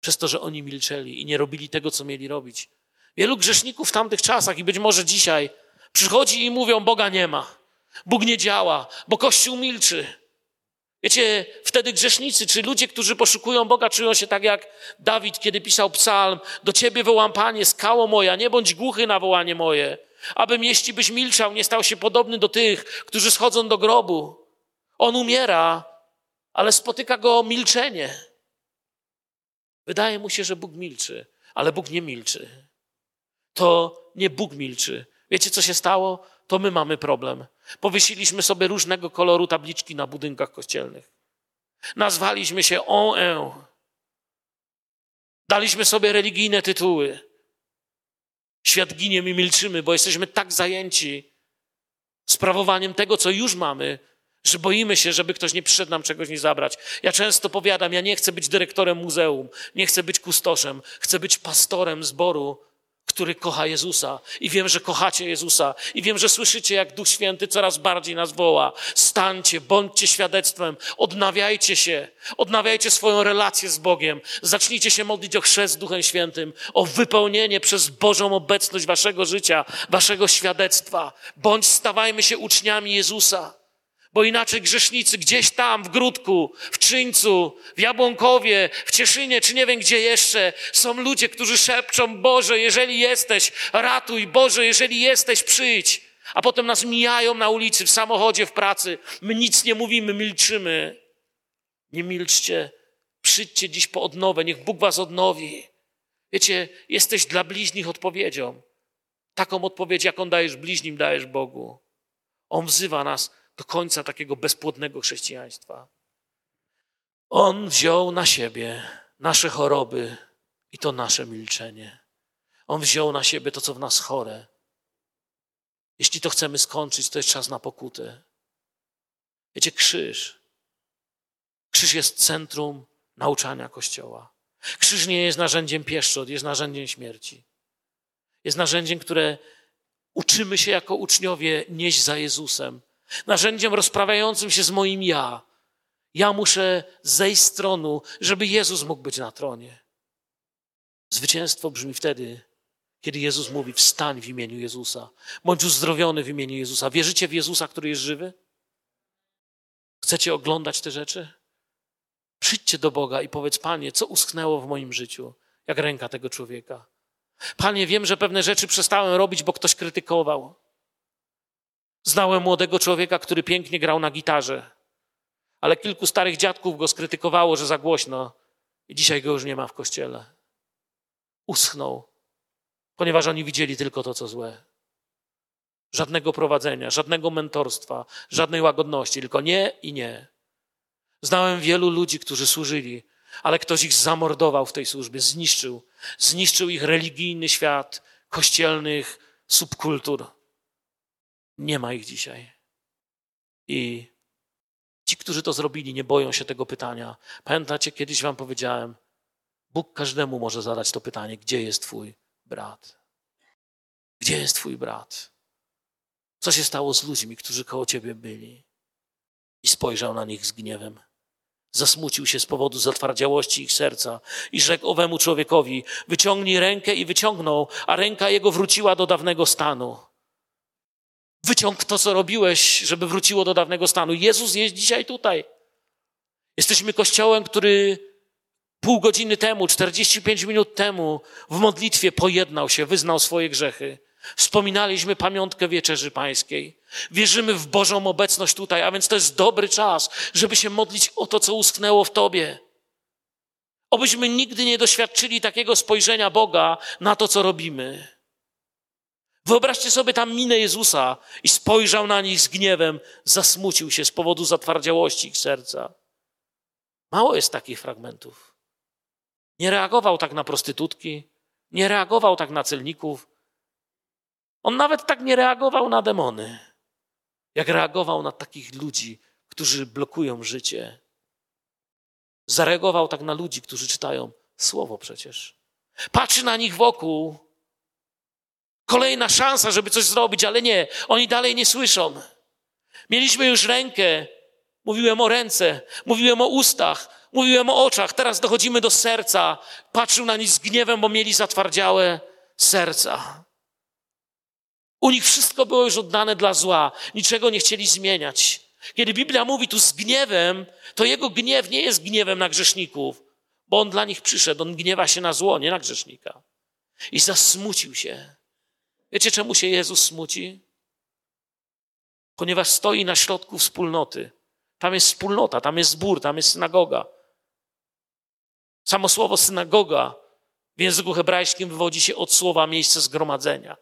Przez to, że oni milczeli i nie robili tego, co mieli robić. Wielu grzeszników w tamtych czasach i być może dzisiaj przychodzi i mówią: Boga nie ma, Bóg nie działa, bo Kościół milczy. Wiecie, wtedy grzesznicy, czy ludzie, którzy poszukują Boga, czują się tak jak Dawid, kiedy pisał psalm: Do ciebie wołam, panie, skało moja, nie bądź głuchy na wołanie moje. Abym, jeśli byś milczał, nie stał się podobny do tych, którzy schodzą do grobu. On umiera, ale spotyka go milczenie. Wydaje mu się, że Bóg milczy, ale Bóg nie milczy. To nie Bóg milczy. Wiecie, co się stało? To my mamy problem. Powiesiliśmy sobie różnego koloru tabliczki na budynkach kościelnych. Nazwaliśmy się OE. Daliśmy sobie religijne tytuły. Świat ginie, my milczymy, bo jesteśmy tak zajęci sprawowaniem tego, co już mamy, że boimy się, żeby ktoś nie przyszedł nam czegoś nie zabrać. Ja często powiadam, ja nie chcę być dyrektorem muzeum, nie chcę być kustoszem, chcę być pastorem zboru, który kocha Jezusa. I wiem, że kochacie Jezusa. I wiem, że słyszycie, jak Duch Święty coraz bardziej nas woła. Stańcie, bądźcie świadectwem, odnawiajcie się, odnawiajcie swoją relację z Bogiem. Zacznijcie się modlić o chrzest Duchem Świętym, o wypełnienie przez Bożą obecność waszego życia, waszego świadectwa. Bądź stawajmy się uczniami Jezusa. Bo inaczej grzesznicy gdzieś tam w Grudku, w Czyńcu, w Jabłonkowie, w Cieszynie, czy nie wiem gdzie jeszcze, są ludzie, którzy szepczą, Boże, jeżeli jesteś, ratuj, Boże, jeżeli jesteś, przyjdź. A potem nas mijają na ulicy, w samochodzie, w pracy. My nic nie mówimy, milczymy. Nie milczcie. Przyjdźcie dziś po odnowę, niech Bóg was odnowi. Wiecie, jesteś dla bliźnich odpowiedzią. Taką odpowiedź, jaką dajesz bliźnim, dajesz Bogu. On wzywa nas do końca takiego bezpłodnego chrześcijaństwa. On wziął na siebie nasze choroby i to nasze milczenie. On wziął na siebie to, co w nas chore. Jeśli to chcemy skończyć, to jest czas na pokutę. Wiecie, krzyż. Krzyż jest centrum nauczania Kościoła. Krzyż nie jest narzędziem pieszczot, jest narzędziem śmierci. Jest narzędziem, które uczymy się jako uczniowie nieść za Jezusem, narzędziem rozprawiającym się z moim ja. Ja muszę zejść z tronu, żeby Jezus mógł być na tronie. Zwycięstwo brzmi wtedy, kiedy Jezus mówi: Wstań w imieniu Jezusa, bądź uzdrowiony w imieniu Jezusa. Wierzycie w Jezusa, który jest żywy? Chcecie oglądać te rzeczy? Przyjdźcie do Boga i powiedz: Panie, co uschnęło w moim życiu, jak ręka tego człowieka. Panie, wiem, że pewne rzeczy przestałem robić, bo ktoś krytykował. Znałem młodego człowieka, który pięknie grał na gitarze, ale kilku starych dziadków go skrytykowało, że za głośno i dzisiaj go już nie ma w kościele. Uschnął, ponieważ oni widzieli tylko to, co złe. Żadnego prowadzenia, żadnego mentorstwa, żadnej łagodności, tylko nie i nie. Znałem wielu ludzi, którzy służyli, ale ktoś ich zamordował w tej służbie, zniszczył. Zniszczył ich religijny świat kościelnych subkultur. Nie ma ich dzisiaj. I ci, którzy to zrobili, nie boją się tego pytania. Pamiętacie, kiedyś wam powiedziałem, Bóg każdemu może zadać to pytanie, gdzie jest twój brat? Gdzie jest twój brat? Co się stało z ludźmi, którzy koło ciebie byli? I spojrzał na nich z gniewem. Zasmucił się z powodu zatwardziałości ich serca i rzekł owemu człowiekowi: Wyciągnij rękę i wyciągnął, a ręka jego wróciła do dawnego stanu. Wyciąg to, co robiłeś, żeby wróciło do dawnego stanu. Jezus jest dzisiaj tutaj. Jesteśmy kościołem, który pół godziny temu, 45 minut temu w modlitwie pojednał się, wyznał swoje grzechy. Wspominaliśmy pamiątkę wieczerzy pańskiej. Wierzymy w Bożą obecność tutaj, a więc to jest dobry czas, żeby się modlić o to, co usknęło w Tobie. Obyśmy nigdy nie doświadczyli takiego spojrzenia Boga na to, co robimy. Wyobraźcie sobie tam minę Jezusa i spojrzał na nich z gniewem, zasmucił się z powodu zatwardziałości ich serca. Mało jest takich fragmentów. Nie reagował tak na prostytutki, nie reagował tak na celników, On nawet tak nie reagował na demony, jak reagował na takich ludzi, którzy blokują życie. Zareagował tak na ludzi, którzy czytają słowo przecież. Patrzy na nich wokół. Kolejna szansa, żeby coś zrobić, ale nie, oni dalej nie słyszą. Mieliśmy już rękę, mówiłem o ręce, mówiłem o ustach, mówiłem o oczach, teraz dochodzimy do serca. Patrzył na nich z gniewem, bo mieli zatwardziałe serca. U nich wszystko było już oddane dla zła, niczego nie chcieli zmieniać. Kiedy Biblia mówi tu z gniewem, to jego gniew nie jest gniewem na grzeszników, bo on dla nich przyszedł. On gniewa się na zło, nie na grzesznika. I zasmucił się. Wiecie, czemu się Jezus smuci? Ponieważ stoi na środku wspólnoty. Tam jest wspólnota, tam jest zbór, tam jest synagoga. Samo słowo synagoga w języku hebrajskim wywodzi się od słowa miejsce zgromadzenia.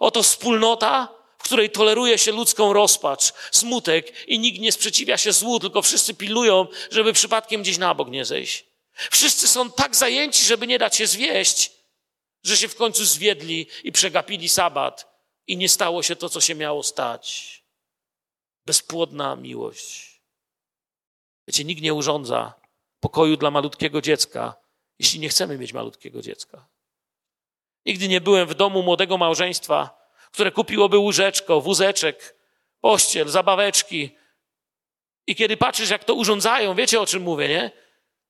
Oto wspólnota, w której toleruje się ludzką rozpacz, smutek i nikt nie sprzeciwia się złu, tylko wszyscy pilnują, żeby przypadkiem gdzieś na bok nie zejść. Wszyscy są tak zajęci, żeby nie dać się zwieść, że się w końcu zwiedli i przegapili sabat i nie stało się to, co się miało stać. Bezpłodna miłość. Wiecie, nikt nie urządza pokoju dla malutkiego dziecka, jeśli nie chcemy mieć malutkiego dziecka. Nigdy nie byłem w domu młodego małżeństwa, które kupiłoby łóżeczko, wózeczek, pościel, zabaweczki. I kiedy patrzysz, jak to urządzają, wiecie o czym mówię, nie?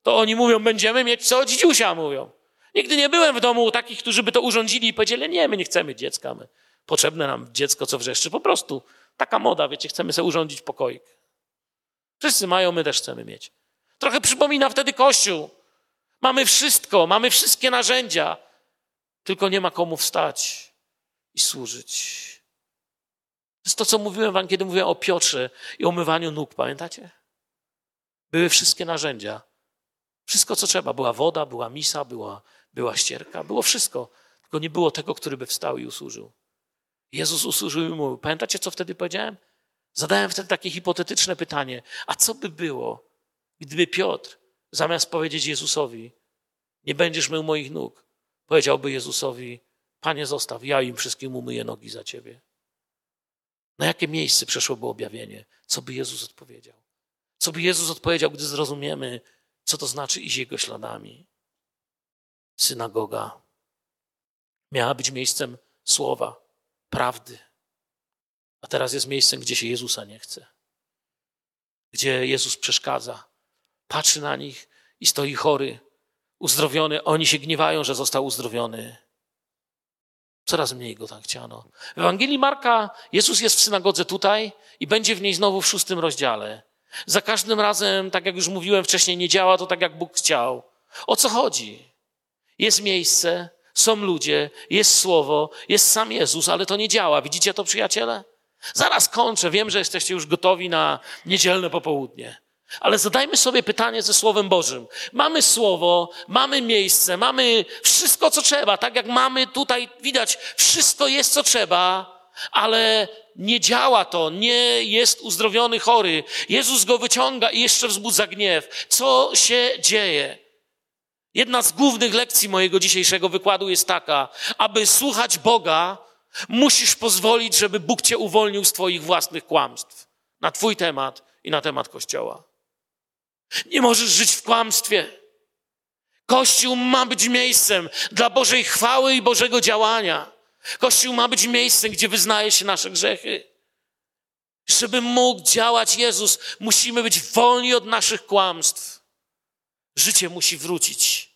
To oni mówią, będziemy mieć co dzidziusia, mówią. Nigdy nie byłem w domu takich, którzy by to urządzili i powiedzieli, nie, my nie chcemy dziecka, my. potrzebne nam dziecko, co wrzeszczy. Po prostu taka moda, wiecie, chcemy sobie urządzić pokoik. Wszyscy mają, my też chcemy mieć. Trochę przypomina wtedy Kościół. Mamy wszystko, mamy wszystkie narzędzia, tylko nie ma komu wstać i służyć. To jest to, co mówiłem wam, kiedy mówiłem o Piotrze i o mywaniu nóg, pamiętacie? Były wszystkie narzędzia. Wszystko, co trzeba. Była woda, była misa, była, była ścierka, było wszystko. Tylko nie było tego, który by wstał i usłużył. Jezus usłużył i mówił. Pamiętacie, co wtedy powiedziałem? Zadałem wtedy takie hipotetyczne pytanie. A co by było, gdyby Piotr, zamiast powiedzieć Jezusowi, nie będziesz mył moich nóg, powiedziałby Jezusowi, Panie zostaw, ja im wszystkim umyję nogi za Ciebie. Na jakie miejsce przeszłoby objawienie? Co by Jezus odpowiedział? Co by Jezus odpowiedział, gdy zrozumiemy, co to znaczy iść Jego śladami? Synagoga miała być miejscem słowa, prawdy. A teraz jest miejscem, gdzie się Jezusa nie chce. Gdzie Jezus przeszkadza. Patrzy na nich i stoi chory, uzdrowiony. Oni się gniewają, że został uzdrowiony. Coraz mniej go tam chciano. W Ewangelii Marka Jezus jest w synagodze tutaj i będzie w niej znowu w szóstym rozdziale. Za każdym razem, tak jak już mówiłem wcześniej, nie działa to tak, jak Bóg chciał. O co chodzi? Jest miejsce, są ludzie, jest słowo, jest sam Jezus, ale to nie działa. Widzicie to, przyjaciele? Zaraz kończę. Wiem, że jesteście już gotowi na niedzielne popołudnie. Ale zadajmy sobie pytanie ze Słowem Bożym. Mamy Słowo, mamy miejsce, mamy wszystko, co trzeba. Tak jak mamy tutaj, widać, wszystko jest, co trzeba, ale nie działa to, nie jest uzdrowiony chory. Jezus go wyciąga i jeszcze wzbudza gniew. Co się dzieje? Jedna z głównych lekcji mojego dzisiejszego wykładu jest taka, aby słuchać Boga, musisz pozwolić, żeby Bóg cię uwolnił z twoich własnych kłamstw na twój temat i na temat Kościoła. Nie możesz żyć w kłamstwie. Kościół ma być miejscem dla Bożej chwały i Bożego działania. Kościół ma być miejscem, gdzie wyznaje się nasze grzechy. Żeby mógł działać Jezus, musimy być wolni od naszych kłamstw. Życie musi wrócić.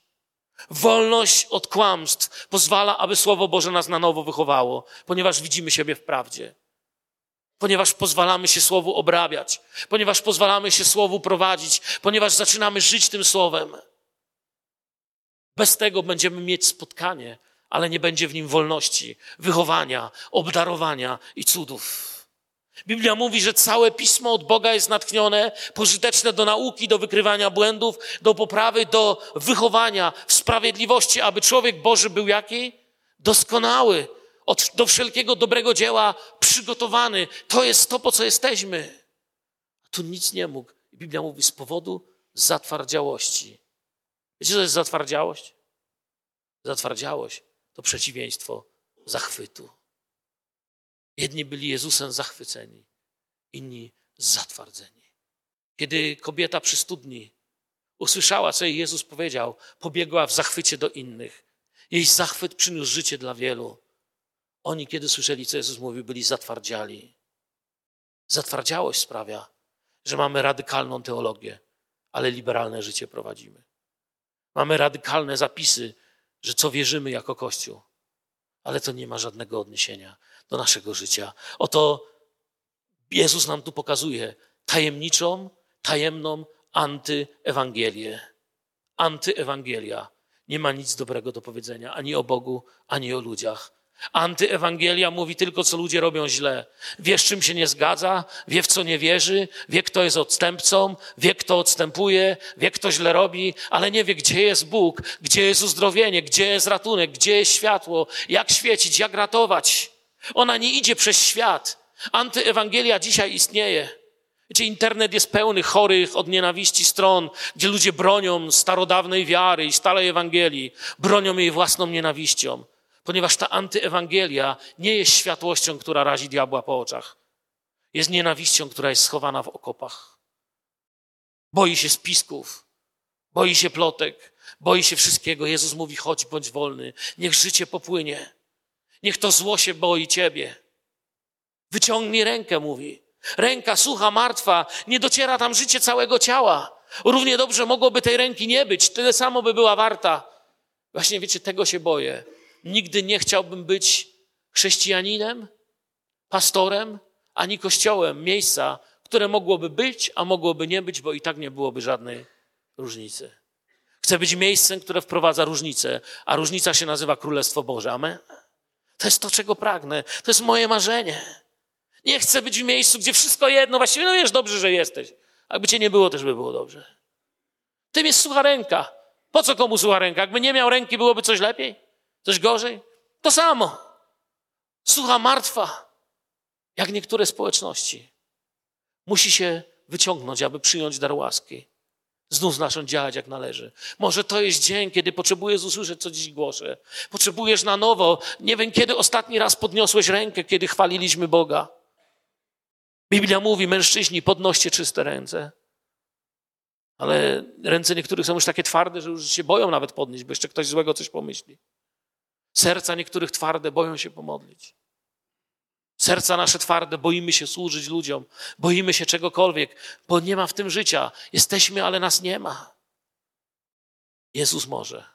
Wolność od kłamstw pozwala, aby Słowo Boże nas na nowo wychowało, ponieważ widzimy siebie w prawdzie ponieważ pozwalamy się Słowu obrabiać, ponieważ pozwalamy się Słowu prowadzić, ponieważ zaczynamy żyć tym Słowem. Bez tego będziemy mieć spotkanie, ale nie będzie w nim wolności, wychowania, obdarowania i cudów. Biblia mówi, że całe pismo od Boga jest natchnione, pożyteczne do nauki, do wykrywania błędów, do poprawy, do wychowania w sprawiedliwości, aby człowiek Boży był jaki? Doskonały, od, do wszelkiego dobrego dzieła przygotowany. To jest to, po co jesteśmy. A tu nic nie mógł. Biblia mówi z powodu zatwardziałości. Wiecie, co jest zatwardziałość? Zatwardziałość to przeciwieństwo zachwytu. Jedni byli Jezusem zachwyceni, inni zatwardzeni. Kiedy kobieta przy studni usłyszała, co jej Jezus powiedział, pobiegła w zachwycie do innych. Jej zachwyt przyniósł życie dla wielu. Oni, kiedy słyszeli, co Jezus mówił, byli zatwardziali. Zatwardziałość sprawia, że mamy radykalną teologię, ale liberalne życie prowadzimy. Mamy radykalne zapisy, że co wierzymy jako Kościół, ale to nie ma żadnego odniesienia do naszego życia. Oto Jezus nam tu pokazuje tajemniczą, tajemną antyewangelię. Antyewangelia nie ma nic dobrego do powiedzenia ani o Bogu, ani o ludziach. Antyewangelia mówi tylko, co ludzie robią źle. Wie, z czym się nie zgadza, wie, w co nie wierzy, wie, kto jest odstępcą, wie, kto odstępuje, wie, kto źle robi, ale nie wie, gdzie jest Bóg, gdzie jest uzdrowienie, gdzie jest ratunek, gdzie jest światło, jak świecić, jak ratować. Ona nie idzie przez świat. Antyewangelia dzisiaj istnieje. Wiecie, internet jest pełny chorych od nienawiści stron, gdzie ludzie bronią starodawnej wiary i stałej Ewangelii, bronią jej własną nienawiścią ponieważ ta antyewangelia nie jest światłością, która razi diabła po oczach. Jest nienawiścią, która jest schowana w okopach. Boi się spisków, boi się plotek, boi się wszystkiego. Jezus mówi: chodź, bądź wolny, niech życie popłynie. Niech to zło się boi ciebie. Wyciągnij rękę, mówi. Ręka sucha, martwa, nie dociera tam życie całego ciała. Równie dobrze mogłoby tej ręki nie być, tyle samo by była warta. Właśnie wiecie, tego się boję. Nigdy nie chciałbym być chrześcijaninem, pastorem, ani kościołem, miejsca, które mogłoby być, a mogłoby nie być, bo i tak nie byłoby żadnej różnicy. Chcę być miejscem, które wprowadza różnicę, a różnica się nazywa Królestwo Boże. Amen? To jest to, czego pragnę. To jest moje marzenie. Nie chcę być w miejscu, gdzie wszystko jedno. Właściwie, no wiesz, dobrze, że jesteś. Jakby cię nie było, też by było dobrze. Tym jest sucha ręka. Po co komu sucha ręka? Jakby nie miał ręki, byłoby coś lepiej? Coś gorzej? To samo. Sucha martwa, jak niektóre społeczności. Musi się wyciągnąć, aby przyjąć dar łaski. Znów zacząć działać jak należy. Może to jest dzień, kiedy potrzebujesz usłyszeć, co dziś głoszę. Potrzebujesz na nowo. Nie wiem, kiedy ostatni raz podniosłeś rękę, kiedy chwaliliśmy Boga. Biblia mówi, mężczyźni, podnoście czyste ręce. Ale ręce niektórych są już takie twarde, że już się boją nawet podnieść, bo jeszcze ktoś złego coś pomyśli. Serca niektórych twarde boją się pomodlić. Serca nasze twarde, boimy się służyć ludziom, boimy się czegokolwiek, bo nie ma w tym życia. Jesteśmy, ale nas nie ma. Jezus może.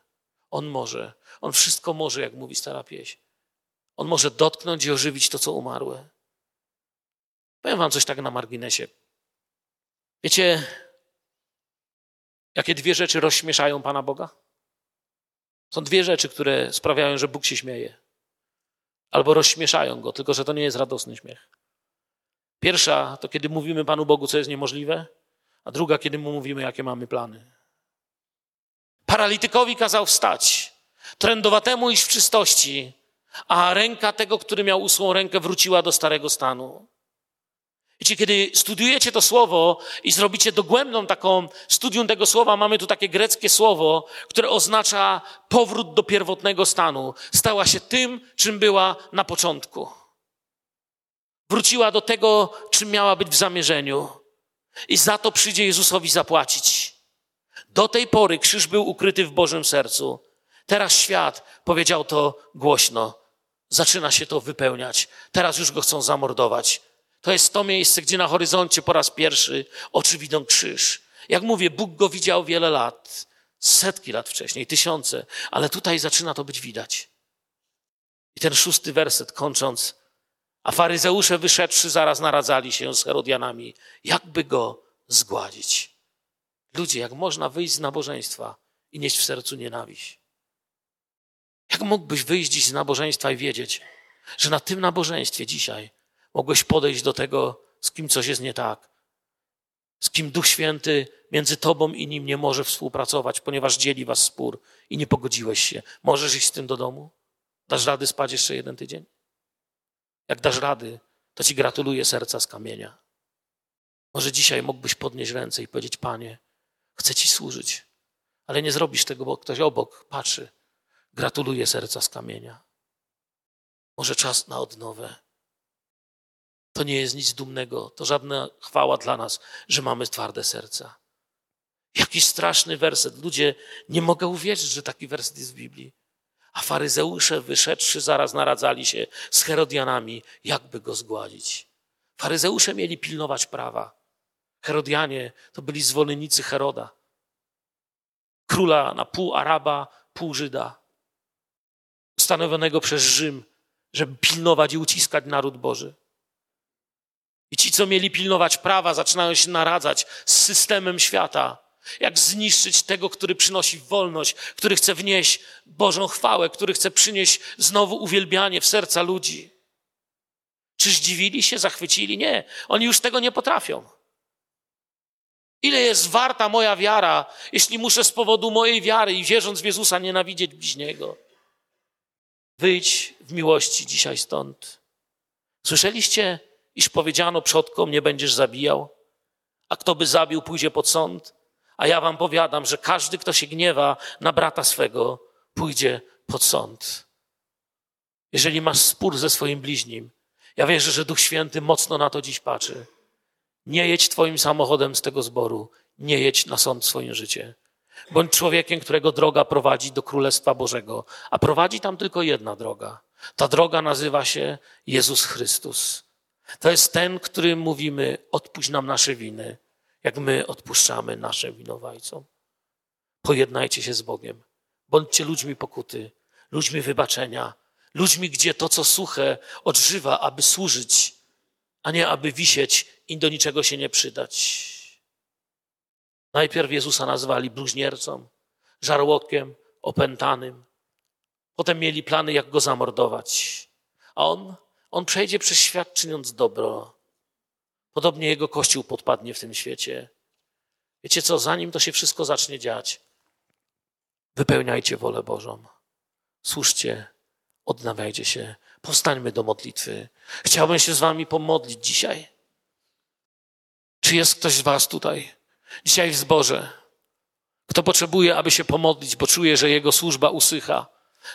On może. On wszystko może, jak mówi stara pieśń. On może dotknąć i ożywić to, co umarłe. Powiem wam coś tak na marginesie. Wiecie, jakie dwie rzeczy rozśmieszają Pana Boga? Są dwie rzeczy, które sprawiają, że Bóg się śmieje. Albo rozśmieszają go, tylko że to nie jest radosny śmiech. Pierwsza to kiedy mówimy Panu Bogu, co jest niemożliwe, a druga, kiedy mu mówimy, jakie mamy plany. Paralitykowi kazał wstać, trędowatemu iść w czystości, a ręka tego, który miał usłą rękę, wróciła do starego stanu. Wiecie, kiedy studiujecie to słowo i zrobicie dogłębną taką studium tego słowa, mamy tu takie greckie słowo, które oznacza powrót do pierwotnego stanu. Stała się tym, czym była na początku. Wróciła do tego, czym miała być w zamierzeniu. I za to przyjdzie Jezusowi zapłacić. Do tej pory krzyż był ukryty w Bożym sercu. Teraz świat powiedział to głośno. Zaczyna się to wypełniać. Teraz już go chcą zamordować. To jest to miejsce, gdzie na horyzoncie po raz pierwszy oczy widzą krzyż. Jak mówię, Bóg go widział wiele lat, setki lat wcześniej, tysiące, ale tutaj zaczyna to być widać. I ten szósty werset kończąc, a faryzeusze wyszedłszy zaraz naradzali się z Herodianami, jakby go zgładzić. Ludzie, jak można wyjść z nabożeństwa i nieść w sercu nienawiść? Jak mógłbyś wyjść dziś z nabożeństwa i wiedzieć, że na tym nabożeństwie dzisiaj Mogłeś podejść do tego, z kim coś jest nie tak. Z kim Duch Święty między tobą i nim nie może współpracować, ponieważ dzieli was spór i nie pogodziłeś się. Możesz iść z tym do domu? Dasz rady spać jeszcze jeden tydzień? Jak dasz rady, to ci gratuluję serca z kamienia. Może dzisiaj mógłbyś podnieść ręce i powiedzieć: Panie, chcę ci służyć, ale nie zrobisz tego, bo ktoś obok patrzy. Gratuluję serca z kamienia. Może czas na odnowę. To nie jest nic dumnego, to żadna chwała dla nas, że mamy twarde serca. Jaki straszny werset. Ludzie nie mogą uwierzyć, że taki werset jest w Biblii. A faryzeusze wyszedłszy zaraz naradzali się z Herodianami, jakby go zgładzić. Faryzeusze mieli pilnować prawa. Herodianie to byli zwolennicy Heroda. Króla na pół Araba, pół Żyda. Ustanowionego przez Rzym, żeby pilnować i uciskać naród Boży. I ci, co mieli pilnować prawa, zaczynają się naradzać z systemem świata. Jak zniszczyć tego, który przynosi wolność, który chce wnieść Bożą chwałę, który chce przynieść znowu uwielbianie w serca ludzi. Czy zdziwili się, zachwycili? Nie, oni już tego nie potrafią. Ile jest warta moja wiara, jeśli muszę z powodu mojej wiary i wierząc w Jezusa nienawidzieć bliźniego? Wyjdź w miłości dzisiaj stąd. Słyszeliście, iż powiedziano przodkom, nie będziesz zabijał? A kto by zabił, pójdzie pod sąd? A ja wam powiadam, że każdy, kto się gniewa na brata swego, pójdzie pod sąd. Jeżeli masz spór ze swoim bliźnim, ja wierzę, że Duch Święty mocno na to dziś patrzy. Nie jedź twoim samochodem z tego zboru, nie jedź na sąd swoim życie. Bądź człowiekiem, którego droga prowadzi do Królestwa Bożego, a prowadzi tam tylko jedna droga. Ta droga nazywa się Jezus Chrystus. To jest ten, którym mówimy: odpuść nam nasze winy, jak my odpuszczamy naszym winowajcom. Pojednajcie się z Bogiem. Bądźcie ludźmi pokuty, ludźmi wybaczenia, ludźmi, gdzie to, co suche, odżywa, aby służyć, a nie aby wisieć i do niczego się nie przydać. Najpierw Jezusa nazwali bluźniercą, żarłokiem, opętanym. Potem mieli plany, jak go zamordować. A on, on przejdzie przez świat czyniąc dobro. Podobnie jego kościół podpadnie w tym świecie. Wiecie co, zanim to się wszystko zacznie dziać, wypełniajcie wolę Bożą. Służcie, odnawiajcie się, powstańmy do modlitwy. Chciałbym się z wami pomodlić dzisiaj. Czy jest ktoś z was tutaj, dzisiaj w zborze, kto potrzebuje, aby się pomodlić, bo czuje, że jego służba usycha,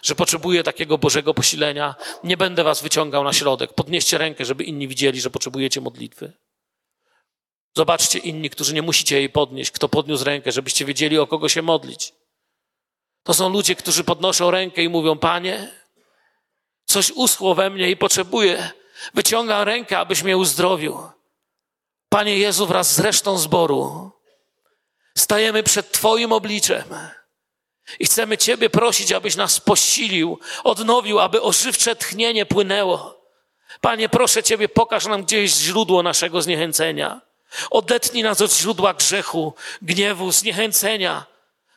że potrzebuje takiego Bożego posilenia? Nie będę was wyciągał na środek. Podnieście rękę, żeby inni widzieli, że potrzebujecie modlitwy. Zobaczcie inni, którzy nie musicie jej podnieść, kto podniósł rękę, żebyście wiedzieli, o kogo się modlić. To są ludzie, którzy podnoszą rękę i mówią: Panie, coś uschło we mnie i potrzebuję. Wyciągam rękę, abyś mnie uzdrowił. Panie Jezu, wraz z resztą zboru stajemy przed Twoim obliczem i chcemy Ciebie prosić, abyś nas posilił, odnowił, aby ożywcze tchnienie płynęło. Panie, proszę Ciebie, pokaż nam gdzieś źródło naszego zniechęcenia. Odetnij nas od źródła grzechu, gniewu, zniechęcenia,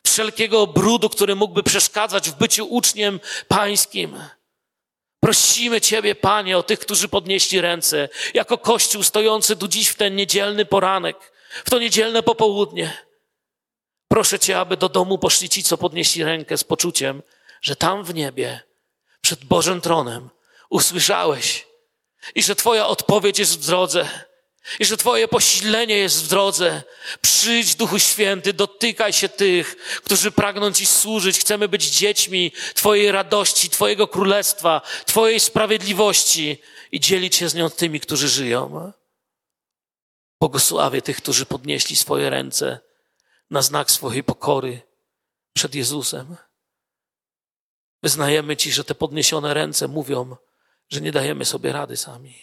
wszelkiego brudu, który mógłby przeszkadzać w byciu uczniem pańskim. Prosimy Ciebie, Panie, o tych, którzy podnieśli ręce, jako Kościół stojący tu dziś w ten niedzielny poranek, w to niedzielne popołudnie. Proszę Cię, aby do domu poszli ci, co podnieśli rękę z poczuciem, że tam w niebie, przed Bożym tronem, usłyszałeś i że Twoja odpowiedź jest w drodze i że Twoje posilenie jest w drodze. Przyjdź, Duchu Święty, dotykaj się tych, którzy pragną Ci służyć. Chcemy być dziećmi Twojej radości, Twojego królestwa, Twojej sprawiedliwości i dzielić się z nią tymi, którzy żyją. Błogosławię tych, którzy podnieśli swoje ręce na znak swojej pokory przed Jezusem. Wyznajemy Ci, że te podniesione ręce mówią, że nie dajemy sobie rady sami,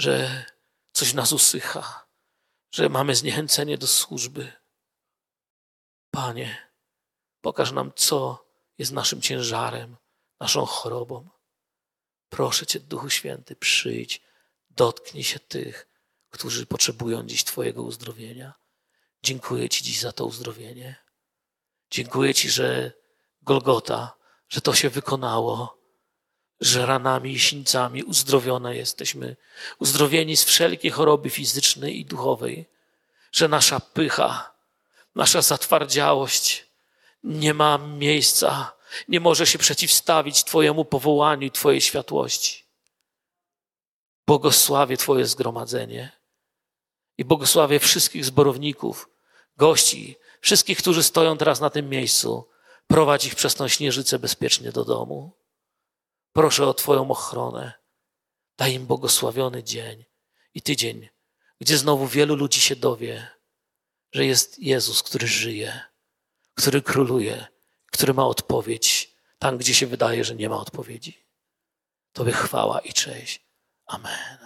że coś nas usycha, że mamy zniechęcenie do służby. Panie, pokaż nam, co jest naszym ciężarem, naszą chorobą. Proszę Cię, Duchu Święty, przyjdź, dotknij się tych, którzy potrzebują dziś Twojego uzdrowienia. Dziękuję Ci dziś za to uzdrowienie. Dziękuję Ci, że Golgota, że to się wykonało że ranami i sińcami uzdrowione jesteśmy, uzdrowieni z wszelkiej choroby fizycznej i duchowej, że nasza pycha, nasza zatwardziałość nie ma miejsca, nie może się przeciwstawić Twojemu powołaniu i Twojej światłości. Błogosławię Twoje zgromadzenie i błogosławię wszystkich zborowników, gości, wszystkich, którzy stoją teraz na tym miejscu. Prowadź ich przez tą śnieżycę bezpiecznie do domu. Proszę o Twoją ochronę. Daj im błogosławiony dzień i tydzień, gdzie znowu wielu ludzi się dowie, że jest Jezus, który żyje, który króluje, który ma odpowiedź tam, gdzie się wydaje, że nie ma odpowiedzi. Tobie chwała i cześć. Amen.